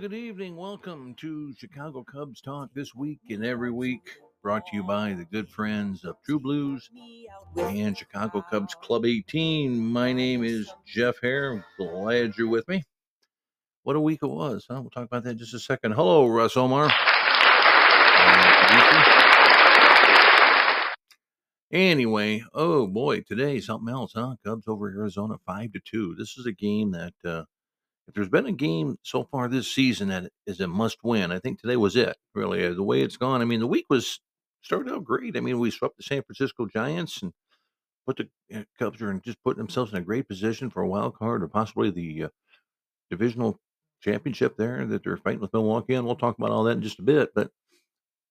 good evening. Welcome to Chicago Cubs Talk this week and every week. Brought to you by the good friends of True Blues and Chicago Cubs Club 18. My name is Jeff Hare. Glad you're with me. What a week it was, huh? We'll talk about that in just a second. Hello, Russ Omar. Anyway, oh boy, today something else, huh? Cubs over Arizona five to two. This is a game that uh, if there's been a game so far this season that is a must win, I think today was it. Really, uh, the way it's gone. I mean, the week was started out great. I mean, we swept the San Francisco Giants and put the uh, Cubs are just putting themselves in a great position for a wild card or possibly the uh, divisional championship there that they're fighting with Milwaukee. And we'll talk about all that in just a bit. But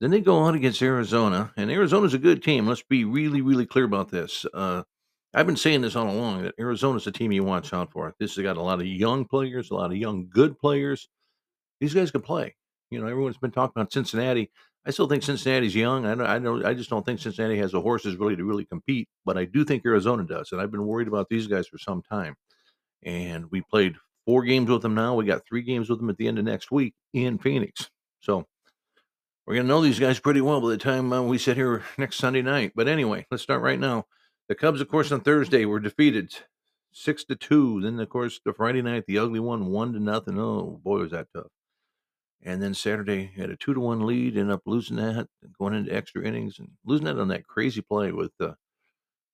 then they go on against Arizona, and Arizona's a good team. Let's be really, really clear about this. Uh, I've been saying this all along that Arizona's a team you watch out for. This has got a lot of young players, a lot of young, good players. These guys can play. You know, everyone's been talking about Cincinnati. I still think Cincinnati's young. I don't, I don't, I just don't think Cincinnati has the horses really to really compete. But I do think Arizona does, and I've been worried about these guys for some time. And we played four games with them now. We got three games with them at the end of next week in Phoenix. So we're to know these guys pretty well by the time uh, we sit here next Sunday night. But anyway, let's start right now. The Cubs, of course, on Thursday were defeated six to two. Then, of course, the Friday night, the ugly one, one to nothing. Oh boy, was that tough. And then Saturday had a two to one lead, ended up losing that, going into extra innings and losing that on that crazy play with uh,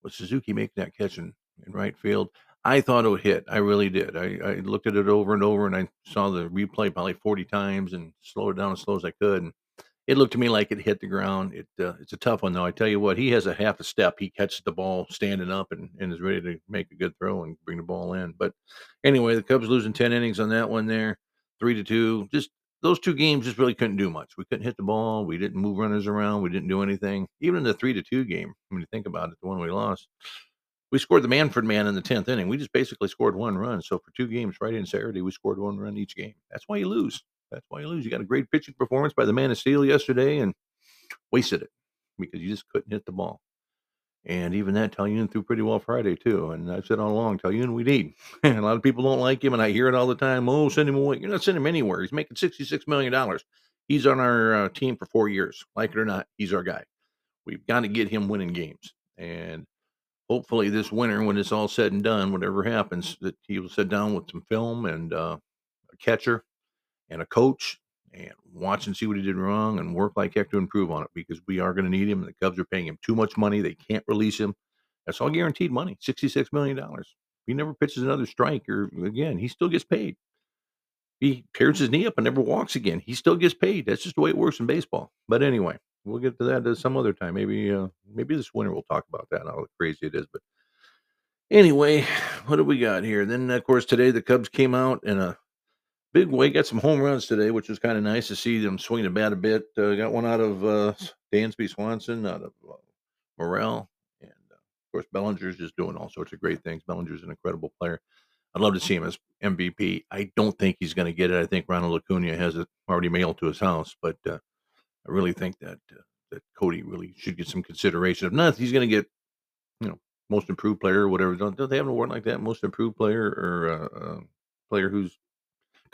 with Suzuki making that catch in, in right field. I thought it would hit. I really did. I, I looked at it over and over, and I saw the replay probably forty times and slowed it down as slow as I could. And it looked to me like it hit the ground. It uh, it's a tough one though. I tell you what, he has a half a step. He catches the ball standing up and, and is ready to make a good throw and bring the ball in. But anyway, the Cubs losing ten innings on that one there, three to two. Just those two games just really couldn't do much. We couldn't hit the ball. We didn't move runners around. We didn't do anything. Even in the three to two game, when you think about it, the one we lost, we scored the Manfred man in the tenth inning. We just basically scored one run. So for two games, Friday and Saturday, we scored one run each game. That's why you lose. That's why you lose. You got a great pitching performance by the Man of Steel yesterday and wasted it because you just couldn't hit the ball. And even that, Taillon threw pretty well Friday too. And I've said all along, Taillon we need. a lot of people don't like him, and I hear it all the time. Oh, send him away. You're not sending him anywhere. He's making sixty-six million dollars. He's on our uh, team for four years. Like it or not, he's our guy. We've got to get him winning games. And hopefully this winter, when it's all said and done, whatever happens, that he will sit down with some film and uh, a catcher and a coach and watch and see what he did wrong and work like heck to improve on it because we are going to need him. The Cubs are paying him too much money. They can't release him. That's all guaranteed money $66 million. He never pitches another strike or again, he still gets paid. He tears his knee up and never walks again. He still gets paid. That's just the way it works in baseball. But anyway, we'll get to that some other time. Maybe, uh, maybe this winter we'll talk about that, and how crazy it is. But anyway, what do we got here? Then, of course, today the Cubs came out in a big way. Got some home runs today, which was kind of nice to see them swing the bat a bit. Uh, got one out of uh, Dansby Swanson, out of uh, Morel, and uh, of course Bellinger's just doing all sorts of great things. Bellinger's an incredible player. I'd love to see him as MVP. I don't think he's going to get it. I think Ronald Acuna has it already mailed to his house, but uh, I really think that uh, that Cody really should get some consideration. If not, he's going to get you know most improved player or whatever. Don't, don't they have an award like that? Most improved player or uh, uh, player who's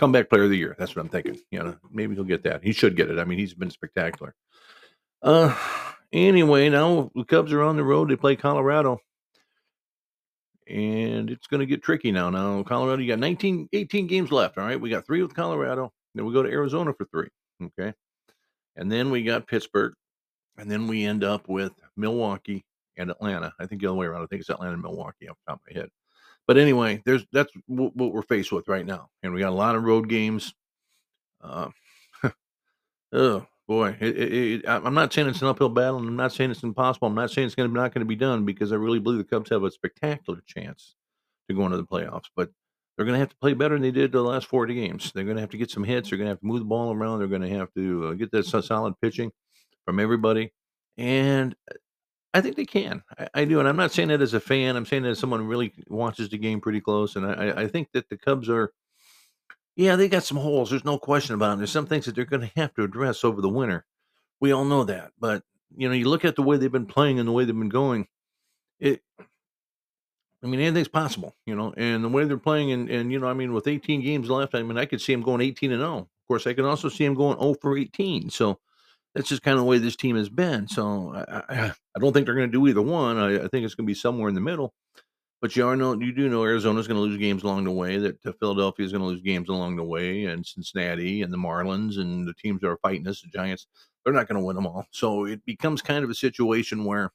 comeback player of the year. That's what I'm thinking. You know, maybe he'll get that. He should get it. I mean, he's been spectacular. Uh, anyway, now the Cubs are on the road. They play Colorado, and it's going to get tricky now. Now, Colorado, you got 19, 18 games left. All right, we got three with Colorado. Then we go to Arizona for three. Okay, and then we got Pittsburgh, and then we end up with Milwaukee and Atlanta. I think the other way around. I think it's Atlanta and Milwaukee off the top of my head. But anyway, there's that's what, we're faced with right now, and we got a lot of road games. Uh, oh boy, it, it, it, I'm not saying it's an uphill battle, and I'm not saying it's impossible. I'm not saying it's going to not going to be done because I really believe the Cubs have a spectacular chance to go into the playoffs. But they're going to have to play better than they did the last 40 games. They're going to have to get some hits. They're going to have to move the ball around. They're going to have to uh, get that solid pitching from everybody. And I think they can. I, I do, and I'm not saying that as a fan. I'm saying that as someone who really watches the game pretty close. And I, I think that the Cubs are, yeah, they got some holes. There's no question about it. There's some things that they're going to have to address over the winter. We all know that. But you know, you look at the way they've been playing and the way they've been going. It, I mean, anything's possible, you know. And the way they're playing, and and you know, I mean, with 18 games left, I mean, I could see them going 18 and 0. Of course, I can also see them going 0 for 18. So that's just kind of the way this team has been. So I, I, I don't think they're going to do either one. I, I think it's going to be somewhere in the middle. But you are know you do know Arizona's going to lose games along the way. That uh, Philadelphia is going to lose games along the way, and Cincinnati and the Marlins and the teams that are fighting us, the Giants, they're not going to win them all. So it becomes kind of a situation where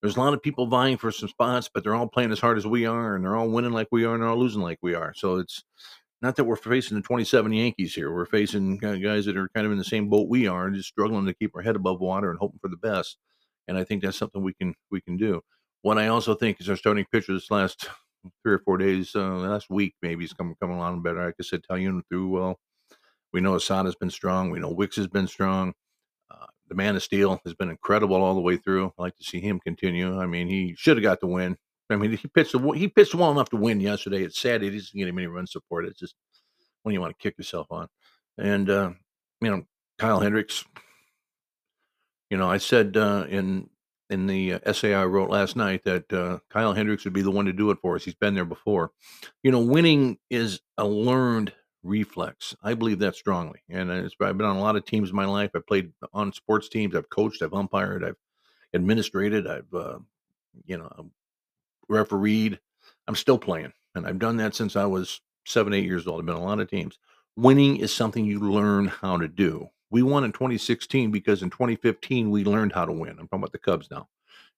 there's a lot of people vying for some spots, but they're all playing as hard as we are, and they're all winning like we are, and they're all losing like we are. So it's not that we're facing the 27 Yankees here. We're facing guys that are kind of in the same boat we are, just struggling to keep our head above water and hoping for the best. And I think that's something we can we can do. What I also think is our starting pitcher this last three or four days, uh, last week maybe he's coming coming along better. Like I said, Taillon through well. We know Assad's been strong. We know Wicks has been strong. Uh, the man of steel has been incredible all the way through. I like to see him continue. I mean, he should have got the win. I mean, he pitched he pitched well enough to win yesterday. It's sad he doesn't get any run support. It's just when you want to kick yourself on. And uh, you know, Kyle Hendricks. You know, I said uh, in in the uh, essay I wrote last night that uh, Kyle Hendricks would be the one to do it for us. He's been there before. You know, winning is a learned reflex. I believe that strongly. And I've been on a lot of teams in my life. I've played on sports teams. I've coached. I've umpired. I've administrated. I've, uh, you know, refereed. I'm still playing. And I've done that since I was seven, eight years old. I've been a lot of teams. Winning is something you learn how to do. We won in 2016 because in 2015 we learned how to win. I'm talking about the Cubs now.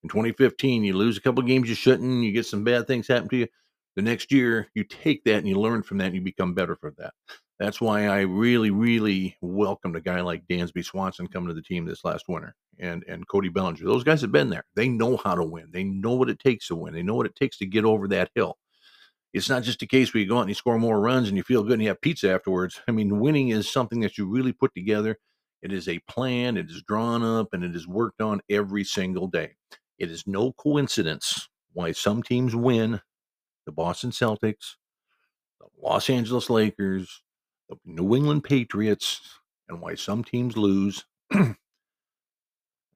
In 2015, you lose a couple games you shouldn't, you get some bad things happen to you. The next year, you take that and you learn from that and you become better for that. That's why I really, really welcomed a guy like Dansby Swanson coming to the team this last winter and and Cody Bellinger. Those guys have been there. They know how to win. They know what it takes to win. They know what it takes to get over that hill. It's not just a case where you go out and you score more runs and you feel good and you have pizza afterwards. I mean, winning is something that you really put together. It is a plan, it is drawn up, and it is worked on every single day. It is no coincidence why some teams win the Boston Celtics, the Los Angeles Lakers, the New England Patriots, and why some teams lose.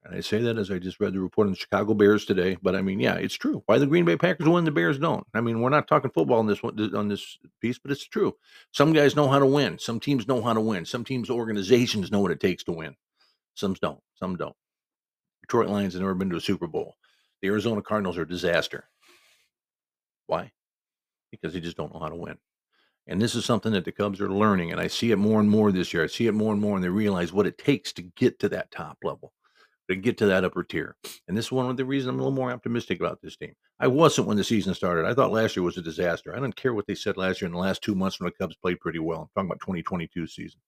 and I say that as I just read the report on the Chicago Bears today. But I mean, yeah, it's true. Why the Green Bay Packers win, the Bears don't. I mean, we're not talking football on this one on this piece, but it's true. Some guys know how to win. Some teams know how to win. Some teams, organizations know what it takes to win. Some don't. Some don't. Detroit Lions have never been to a Super Bowl. The Arizona Cardinals are a disaster. Why? Because they just don't know how to win. And this is something that the Cubs are learning. And I see it more and more this year. I see it more and more, and they realize what it takes to get to that top level, to get to that upper tier. And this is one of the reasons I'm a little more optimistic about this team. I wasn't when the season started. I thought last year was a disaster. I don't care what they said last year in the last two months when the Cubs played pretty well. I'm talking about 2022 season.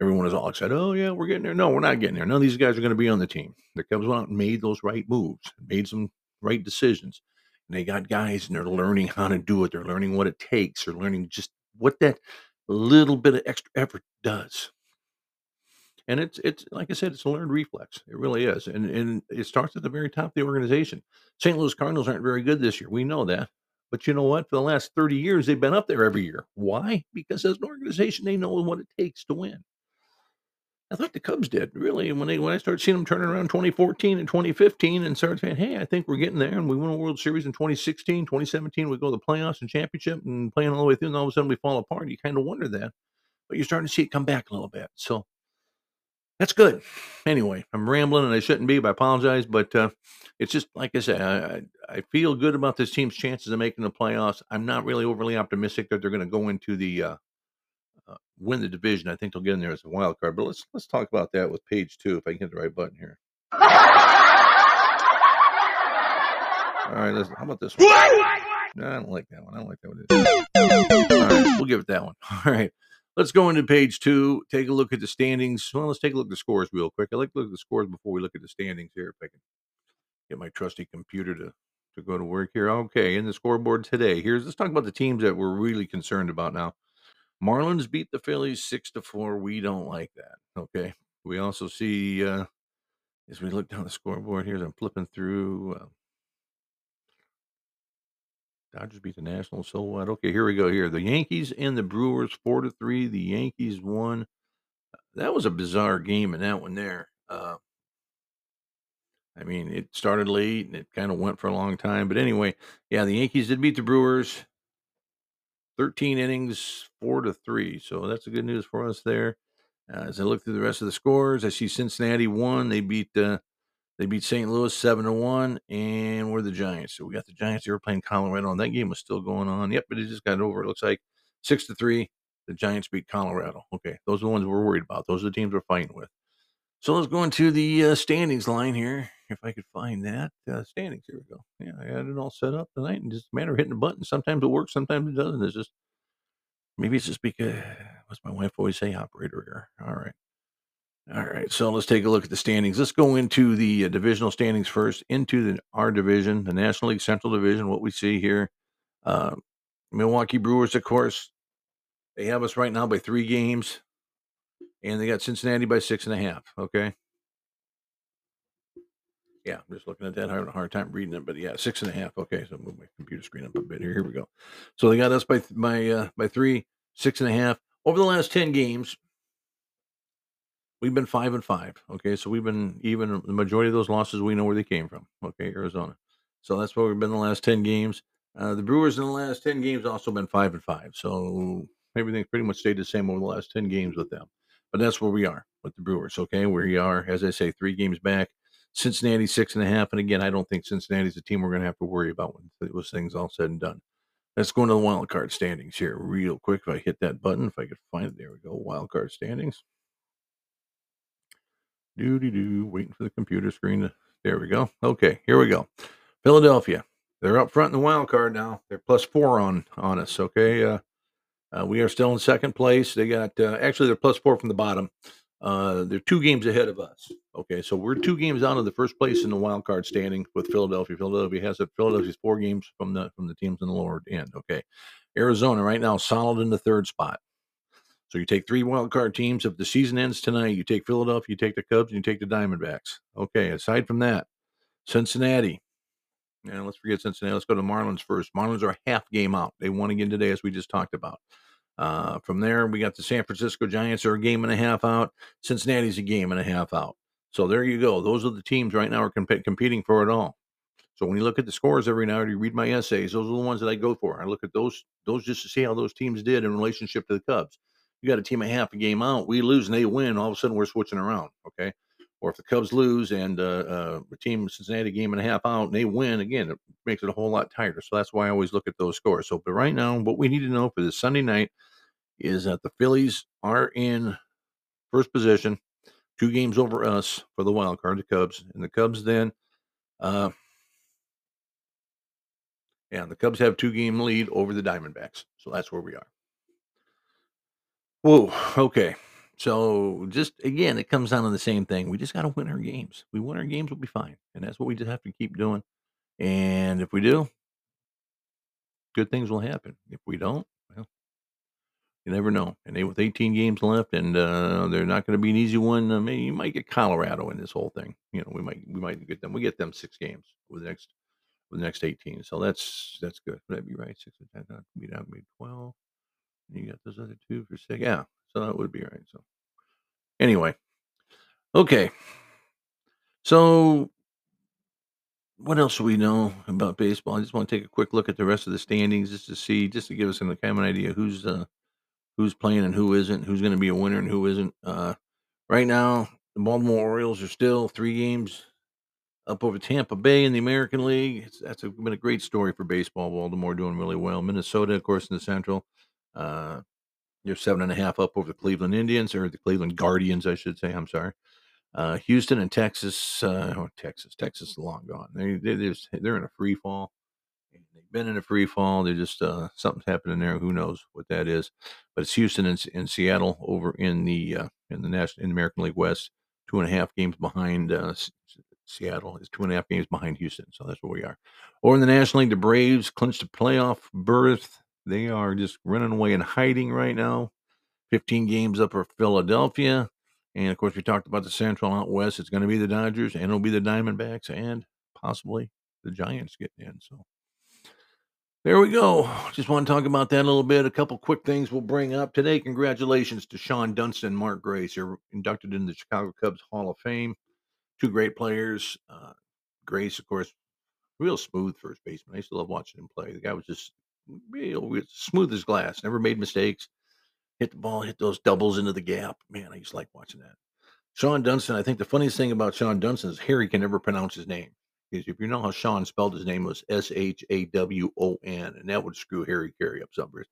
Everyone was all excited. Oh, yeah, we're getting there. No, we're not getting there. None of these guys are going to be on the team. The Cubs went out and made those right moves, made some right decisions. And they got guys and they're learning how to do it. They're learning what it takes. They're learning just what that little bit of extra effort does. And it's it's like I said, it's a learned reflex. It really is. And and it starts at the very top of the organization. St. Louis Cardinals aren't very good this year. We know that. But you know what? For the last 30 years, they've been up there every year. Why? Because as an organization, they know what it takes to win. I thought the Cubs did really when they when I started seeing them turning around 2014 and 2015 and started saying, "Hey, I think we're getting there." And we won a World Series in 2016, 2017. We go to the playoffs and championship and playing all the way through, and all of a sudden we fall apart. You kind of wonder that, but you're starting to see it come back a little bit. So that's good. Anyway, I'm rambling and I shouldn't be. But I apologize, but uh, it's just like I said, I, I, feel good about this team's chances of making the playoffs. I'm not really overly optimistic that they're going to go into the uh, uh, win the division. I think they'll get in there as a wild card. But let's let's talk about that with page two, if I can hit the right button here. All right, let's, how about this one? No, I don't like that one. I don't like that one. All right, we'll give it that one. All right. Let's go into page two. Take a look at the standings. Well, let's take a look at the scores real quick. I like to look at the scores before we look at the standings here. If I can get my trusty computer to to go to work here. Okay, in the scoreboard today. Here's let's talk about the teams that we're really concerned about now. Marlins beat the Phillies six to four. We don't like that. Okay. We also see uh, as we look down the scoreboard here, I'm flipping through. Uh, Dodgers beat the Nationals. So what? Okay, here we go. Here, the Yankees and the Brewers, four to three. The Yankees won. That was a bizarre game in that one. There. Uh, I mean, it started late and it kind of went for a long time. But anyway, yeah, the Yankees did beat the Brewers. 13 innings, four to three. So that's a good news for us there. Uh, as I look through the rest of the scores, I see Cincinnati won. They beat uh, they beat St. Louis seven to one, and we're the Giants. So we got the Giants. They were playing Colorado, and that game was still going on. Yep, but it just got over. It looks like six to three. The Giants beat Colorado. Okay, those are the ones we're worried about. Those are the teams we're fighting with. So let's go into the uh, standings line here. If I could find that uh, standings, here we go. Yeah, I had it all set up tonight, and just a matter of hitting a button. Sometimes it works, sometimes it doesn't. It's just maybe it's just because what's my wife always say, operator here. All right. All right, so let's take a look at the standings. Let's go into the uh, divisional standings first. Into the our division, the National League Central Division. What we see here, uh, Milwaukee Brewers, of course, they have us right now by three games, and they got Cincinnati by six and a half. Okay. Yeah, I'm just looking at that. Have a hard time reading it, but yeah, six and a half. Okay, so move my computer screen up a bit here. Here we go. So they got us by by uh, by three, six and a half over the last ten games we've been five and five. Okay, so we've been even the majority of those losses we know where they came from. Okay, Arizona. So that's where we've been the last ten games. Uh, the Brewers in the last ten games also been five and five. So everything pretty much stayed the same over the last ten games with them. But that's where we are with the Brewers. Okay, where we are, as I say, three games back. Cincinnati six and a half. And again, I don't think Cincinnati's a team we're going to have to worry about when those things all said and done. Let's go into the wild card standings here real quick. If I hit that button, if I could find it, there we go. Wild card standings. Do do do. Waiting for the computer screen to. There we go. Okay, here we go. Philadelphia. They're up front in the wild card now. They're plus four on on us. Okay. Uh, uh, we are still in second place. They got uh, actually they're plus four from the bottom. Uh, they're two games ahead of us. Okay, so we're two games out of the first place in the wild card standing with Philadelphia. Philadelphia has it. Philadelphia's four games from the from the teams in the lower end. Okay, Arizona right now solid in the third spot. So you take three wild card teams. If the season ends tonight, you take Philadelphia, you take the Cubs, and you take the Diamondbacks. Okay. Aside from that, Cincinnati. And let's forget Cincinnati. Let's go to Marlins first. Marlins are half game out. They won again today, as we just talked about. Uh, from there, we got the San Francisco Giants are a game and a half out. Cincinnati's a game and a half out. So there you go. Those are the teams right now are comp- competing for it all. So when you look at the scores every night, you read my essays, those are the ones that I go for. I look at those those just to see how those teams did in relationship to the Cubs you got a team a half a game out, we lose and they win, all of a sudden we're switching around. Okay. Or if the Cubs lose and uh, uh, the team Cincinnati game and a half out and they win, again, it makes it a whole lot tighter. So that's why I always look at those scores. So, but right now, what we need to know for this Sunday night is that the Phillies are in first position, two games over us for the wild card, the Cubs. And the Cubs then, uh, yeah, the Cubs have two game lead over the Diamondbacks. So that's where we are. Whoa. Okay. So just again, it comes down to the same thing. We just got to win our games. We win our games, we'll be fine, and that's what we just have to keep doing. And if we do, good things will happen. If we don't, well, you never know. And they with 18 games left, and uh, they're not going to be an easy one. I mean, you might get Colorado in this whole thing. You know, we might we might get them. We get them six games with the next with the next 18. So that's that's good. Would that be right? Six ten. Be down be 12. You got those other two for six. Yeah, so that would be right. So anyway, okay. So what else do we know about baseball? I just want to take a quick look at the rest of the standings just to see, just to give us kind of an idea who's uh, who's playing and who isn't, who's going to be a winner and who isn't. Uh, right now, the Baltimore Orioles are still three games up over Tampa Bay in the American League. It's, that's a, been a great story for baseball. Baltimore doing really well. Minnesota, of course, in the Central. Uh, you're seven and a half up over the Cleveland Indians or the Cleveland Guardians, I should say. I'm sorry. Uh, Houston and Texas, uh, oh, Texas, Texas is long gone. They, they just, they're in a free fall. They've been in a free fall. They're just uh, something's happening there. Who knows what that is? But it's Houston and, and Seattle over in the uh, in the national in the American League West, two and a half games behind uh, Seattle is two and a half games behind Houston. So that's where we are. Or in the National League, the Braves clinched a playoff berth they are just running away and hiding right now. 15 games up for Philadelphia. And of course, we talked about the Central out west. It's going to be the Dodgers, and it'll be the Diamondbacks, and possibly the Giants getting in. So there we go. Just want to talk about that a little bit. A couple quick things we'll bring up today. Congratulations to Shawon Dunston Mark Grace. You're inducted in the Chicago Cubs Hall of Fame. Two great players. Uh, Grace, of course, real smooth first baseman. I used to love watching him play. The guy was just real, smooth as glass, never made mistakes. hit the ball, hit those doubles into the gap. Man, I to like watching that. Shawon Dunston, I think the funniest thing about Shawon Dunston is Harry can never pronounce his name. Because if you know how Shawon spelled his name was S H A W O N, and that would screw Harry Caray up some somewhere.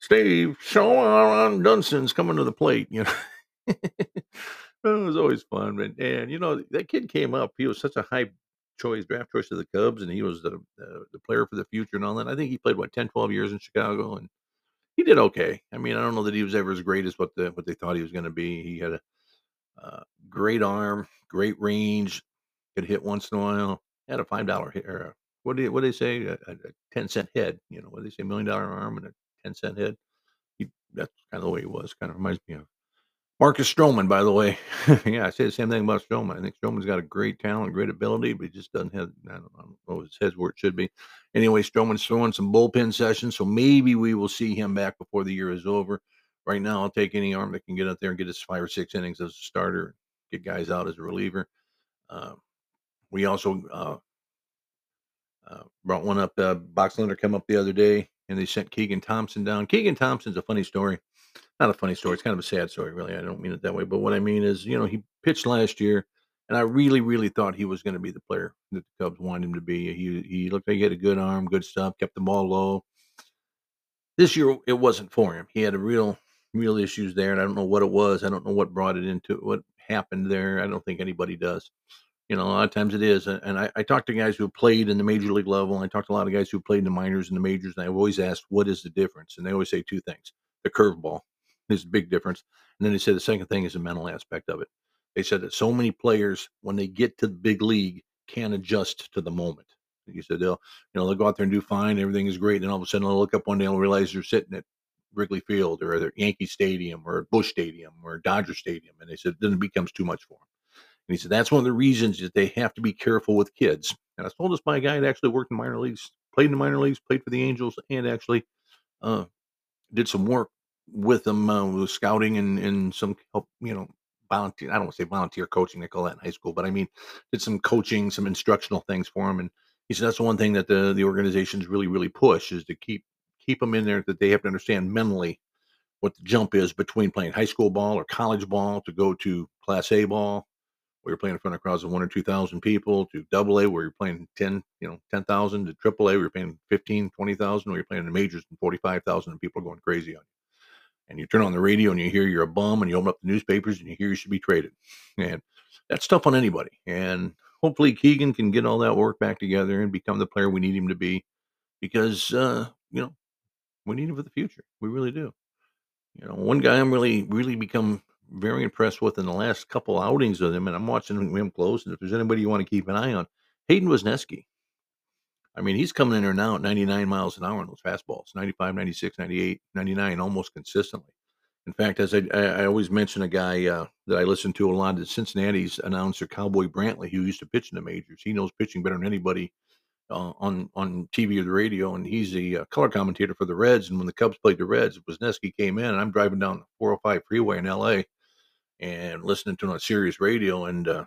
Steve, Sean Dunston's coming to the plate, you know. it was always fun, man. And you know, that kid came up. He was such a high choice, draft choice of the Cubs, and he was the the, the player for the future and all that. I think he played what 10, 12 years in Chicago, and he did okay. I mean, I don't know that he was ever as great as what the what they thought he was going to be. He had a uh, great arm, great range, could hit once in a while. Had a five dollar hit, or a, what do you, what do they say? A, a, ten cent head. You know, what do they say? Million dollar arm and a ten cent head. He, that's kind of the way he was. Kind of reminds me of Marcus Stroman, by the way. yeah, I say the same thing about Stroman. I think Stroman's got a great talent, great ability, but he just doesn't have, I don't, I don't know, his head's where it should be. Anyway, Stroman's throwing some bullpen sessions, so maybe we will see him back before the year is over. Right now, I'll take any arm that can get out there and get us five or six innings as a starter, get guys out as a reliever. Uh, we also uh, uh, brought one up. Uh, Boxberger came up the other day, and they sent Keegan Thompson down. Keegan Thompson's a funny story not a funny story. It's kind of a sad story, really. I don't mean it that way. But what I mean is, you know, he pitched last year, and I really, really thought he was going to be the player that the Cubs wanted him to be. He he looked like he had a good arm, good stuff, kept the ball low. This year, it wasn't for him. He had a real, real issues there, and I don't know what it was. I don't know what brought it into what happened there. I don't think anybody does. You know, a lot of times it is. And I, I talked to guys who played in the major league level. I talked to a lot of guys who played in the minors and the majors, and I've always asked, what is the difference? And they always say two things: the curveball is a big difference. And then they said the second thing is the mental aspect of it. They said that so many players, when they get to the big league, can't adjust to the moment. He said they'll, you know, they'll go out there and do fine, everything is great, and then all of a sudden they'll look up one day and realize they're sitting at Wrigley Field or at Yankee Stadium or Busch Stadium or Dodger Stadium, and they said then it becomes too much for them. And he said that's one of the reasons that they have to be careful with kids. And I told this by a guy that actually worked in minor leagues, played in the minor leagues, played for the Angels, and actually uh, did some work with them uh, with scouting and, and some help, you know, volunteer. I don't want to say volunteer coaching. They call that in high school, but I mean, did some coaching, some instructional things for them. And he said that's the one thing that the the organizations really really push is to keep keep them in there that they have to understand mentally what the jump is between playing high school ball or college ball to go to class A ball you're playing in front of crowds of one or two thousand people to double A where you're playing 10, you know, 10,000 to triple A where you're playing 15, 20,000 where you're playing in the majors and 45,000 and people are going crazy on you and you turn on the radio and you hear you're a bum and you open up the newspapers and you hear you should be traded. And that's tough on anybody. And hopefully Keegan can get all that work back together and become the player we need him to be because, uh, you know, we need him for the future. We really do. You know, one guy I'm really, really become very impressed with in the last couple outings of him, and I'm watching him close. And if there's anybody you want to keep an eye on, Hayden Wesneski. I mean, he's coming in there now at 99 miles an hour on those fastballs 95, 96, 98, 99, almost consistently. In fact, as I, I always mention a guy uh, that I listen to a lot, the Cincinnati's announcer Cowboy Brantley, who used to pitch in the majors. He knows pitching better than anybody uh, on on TV or the radio, and he's the uh, color commentator for the Reds. And when the Cubs played the Reds, Wesneski came in, and I'm driving down the 405 freeway in L.A. and listening to him on Sirius Radio, and uh,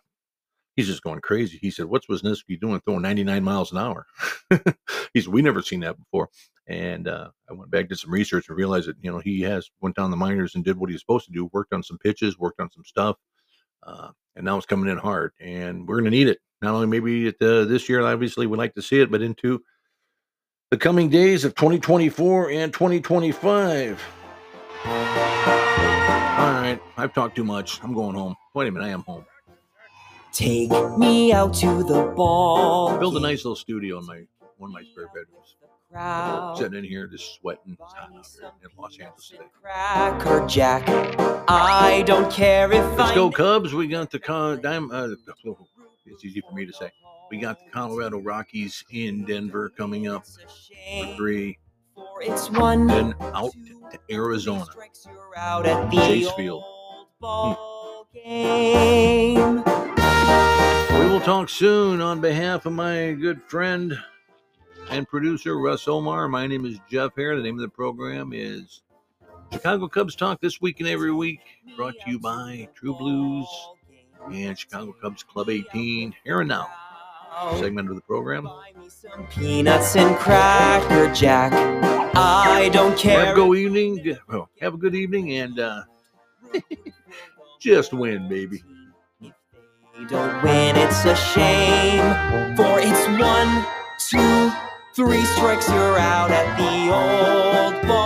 he's just going crazy. He said, "What's Wesneski doing throwing 99 miles an hour?" he said, "We never seen that before." And uh, I went back did some research and realized that you know he has went down the minors and did what he was supposed to do, worked on some pitches, worked on some stuff, uh, and now it's coming in hard. And we're going to need it not only maybe at the, this year. Obviously, we'd like to see it, but into the coming days of 2024 and 2025. All right, I've talked too much. I'm going home. Wait a minute, I am home. Take me out to the ball. Build a nice little studio in my one of my spare bedrooms. Sitting in here, just sweating. It's hot out here in Los Angeles today. Cracker Jack. I don't care if Let's I go Cubs. We got the con- dime, uh, it's easy for me to say. We got the Colorado Rockies in Denver coming up for three. For it's one. Then out to Arizona. Out at the Chase Field. ball game. We will talk soon on behalf of my good friend and producer Russ Omar. My name is Jeff Hare. The name of the program is Chicago Cubs Talk this week and every week, brought to you by True Blues and Chicago Cubs Club 18. Hare and Now. Segment of the program. Some peanuts and cracker jack. I don't care. Have a good evening. oh, Have a good evening and uh, just win, baby. If they don't win, it's a shame. For it's one, two, three strikes, you're out at the old ball.